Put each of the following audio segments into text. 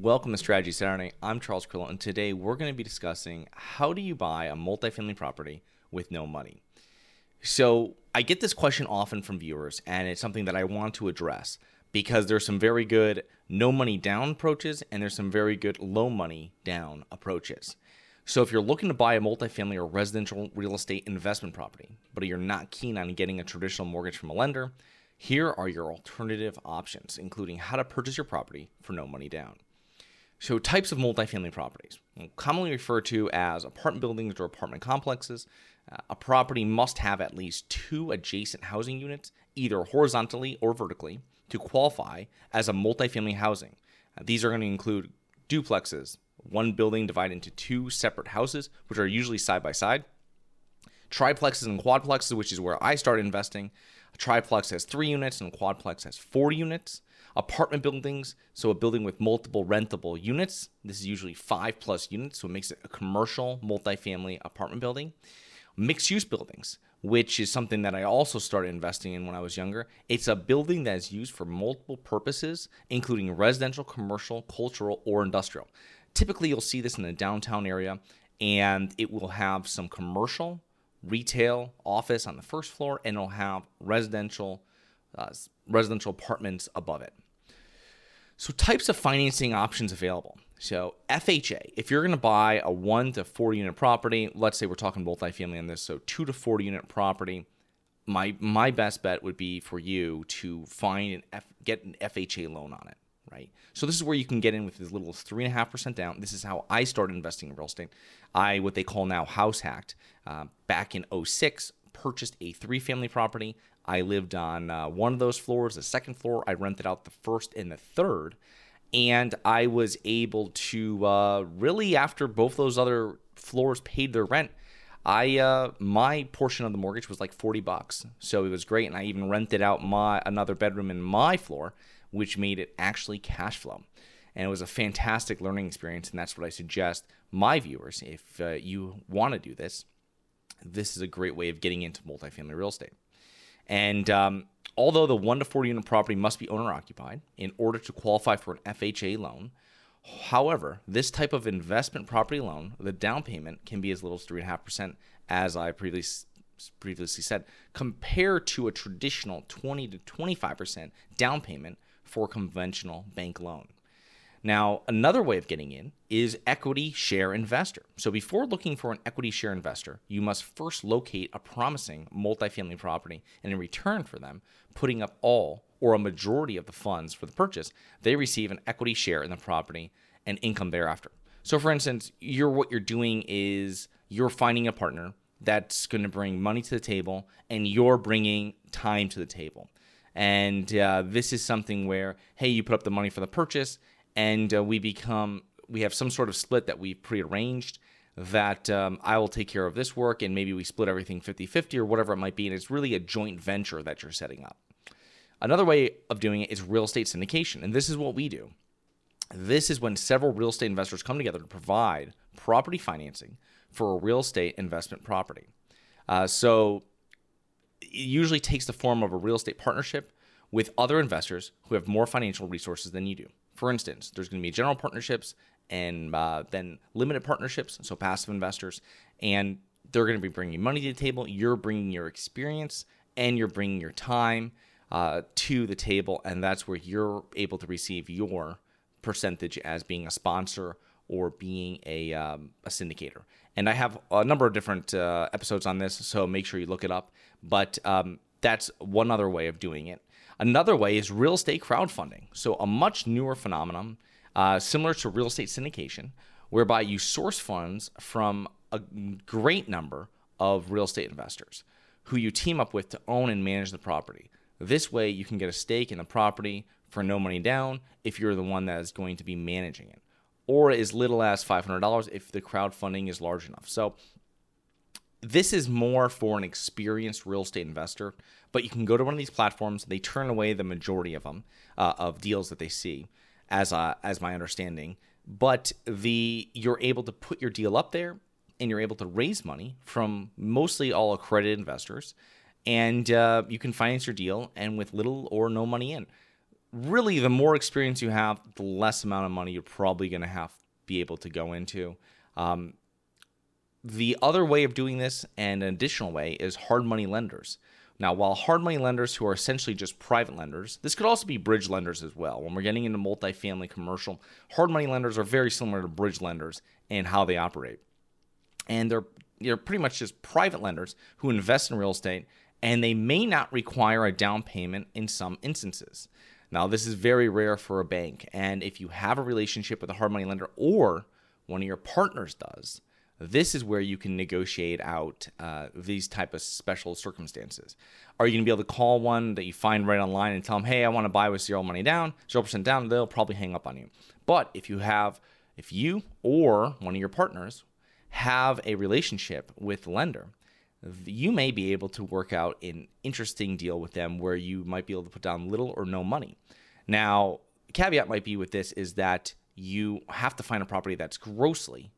Welcome to Strategy Saturday. I'm Charles Carillo, and today we're going to be discussing how do you buy a multifamily property with no money. So, I get this question often from viewers, and it's something that I want to address because there's some very good no money down approaches and there's some very good low money down approaches. So, if you're looking to buy a multifamily or residential real estate investment property, but you're not keen on getting a traditional mortgage from a lender, here are your alternative options, including how to purchase your property for no money down. So, types of multifamily properties, commonly referred to as apartment buildings or apartment complexes. Uh, a property must have at least two adjacent housing units, either horizontally or vertically, to qualify as a multifamily housing. Uh, these are going to include duplexes, one building divided into two separate houses, which are usually side by side. Triplexes and quadplexes, which is where I started investing. A triplex has three units and a quadplex has four units. Apartment buildings, so a building with multiple rentable units. This is usually five plus units, so it makes it a commercial multifamily apartment building. Mixed use buildings, which is something that I also started investing in when I was younger. It's a building that is used for multiple purposes, including residential, commercial, cultural, or industrial. Typically, you'll see this in the downtown area, and it will have some commercial, retail, office on the first floor, and it'll have residential, uh, residential apartments above it. So, types of financing options available. So, FHA, if you're going to buy a one to four unit property, let's say we're talking multifamily on this, so two to four unit property, my my best bet would be for you to find and get an FHA loan on it right? So this is where you can get in with as little as three and a half percent down. This is how I started investing in real estate. I what they call now house hacked. Uh, back in 06, purchased a three family property. I lived on uh, one of those floors. The second floor, I rented out the first and the third. And I was able to uh, really, after both those other floors paid their rent, I uh, my portion of the mortgage was like 40 bucks. So it was great. And I even rented out my another bedroom in my floor which made it actually cash flow. And it was a fantastic learning experience. And that's what I suggest my viewers, if uh, you want to do this, this is a great way of getting into multifamily real estate. And um, although the one to four unit property must be owner occupied in order to qualify for an FHA loan, however, this type of investment property loan, the down payment can be as little as 3.5%, as I previously previously said, compared to a traditional 20 to 25% down payment for a conventional bank loan. Now, another way of getting in is equity share investor. So, before looking for an equity share investor, you must first locate a promising multifamily property, and in return for them putting up all or a majority of the funds for the purchase, they receive an equity share in the property and income thereafter. So, for instance, you're what you're doing is you're finding a partner that's going to bring money to the table, and you're bringing time to the table. And uh, this is something where, hey, you put up the money for the purchase, and uh, we become, we have some sort of split that we've prearranged that um, I will take care of this work, and maybe we split everything 50 50 or whatever it might be. And it's really a joint venture that you're setting up. Another way of doing it is real estate syndication. And this is what we do. This is when several real estate investors come together to provide property financing for a real estate investment property. Uh, so it usually takes the form of a real estate partnership with other investors who have more financial resources than you do. For instance, there's going to be general partnerships and uh, then limited partnerships, so passive investors, and they're going to be bringing money to the table. You're bringing your experience and you're bringing your time uh, to the table, and that's where you're able to receive your percentage as being a sponsor or being a, um, a syndicator. And I have a number of different uh, episodes on this, so make sure you look it up. But um, that's one other way of doing it. Another way is real estate crowdfunding. So, a much newer phenomenon, uh, similar to real estate syndication, whereby you source funds from a great number of real estate investors who you team up with to own and manage the property. This way, you can get a stake in the property for no money down if you're the one that is going to be managing it or as little as $500 if the crowdfunding is large enough. So this is more for an experienced real estate investor, but you can go to one of these platforms. They turn away the majority of them uh, of deals that they see, as uh, as my understanding. But the you're able to put your deal up there, and you're able to raise money from mostly all accredited investors, and uh, you can finance your deal and with little or no money in really, the more experience you have, the less amount of money you're probably going to have be able to go into. Um, the other way of doing this, and an additional way, is hard money lenders. Now, while hard money lenders who are essentially just private lenders, this could also be bridge lenders as well. When we're getting into multifamily commercial, hard money lenders are very similar to bridge lenders in how they operate. And they're they're pretty much just private lenders who invest in real estate and they may not require a down payment in some instances. Now, this is very rare for a bank, and if you have a relationship with a hard money lender or one of your partners does, this is where you can negotiate out uh, these type of special circumstances. Are you going to be able to call one that you find right online and tell them, "Hey, I want to buy with zero money down, zero percent down"? They'll probably hang up on you. But if you have, if you or one of your partners have a relationship with the lender, you may be able to work out an interesting deal with them where you might be able to put down little or no money. Now, caveat might be with this is that you have to find a property that's grossly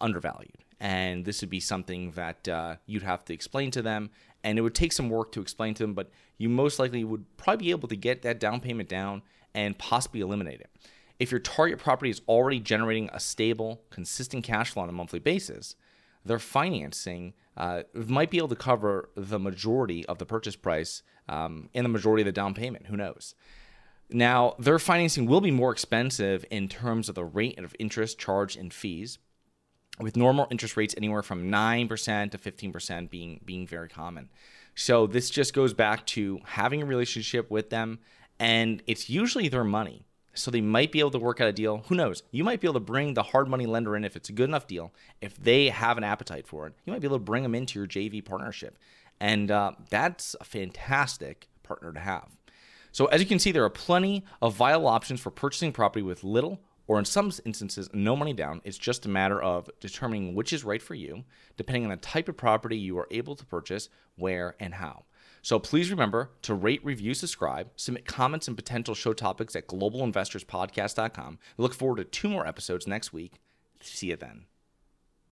undervalued. And this would be something that uh, you'd have to explain to them. And it would take some work to explain to them, but you most likely would probably be able to get that down payment down and possibly eliminate it. If your target property is already generating a stable, consistent cash flow on a monthly basis, their financing uh, might be able to cover the majority of the purchase price um, and the majority of the down payment. Who knows? Now, their financing will be more expensive in terms of the rate of interest charged and fees, with normal interest rates anywhere from 9% to 15% being, being very common. So, this just goes back to having a relationship with them, and it's usually their money. So they might be able to work out a deal. Who knows? You might be able to bring the hard money lender in if it's a good enough deal. If they have an appetite for it, you might be able to bring them into your JV partnership. And uh, that's a fantastic partner to have. So, as you can see, there are plenty of viable options for purchasing property with little or in some instances, no money down. It's just a matter of determining which is right for you, depending on the type of property you are able to purchase, where, and how. So please remember to rate, review, subscribe, submit comments and potential show topics at globalinvestorspodcast.com. We look forward to two more episodes next week. See you then.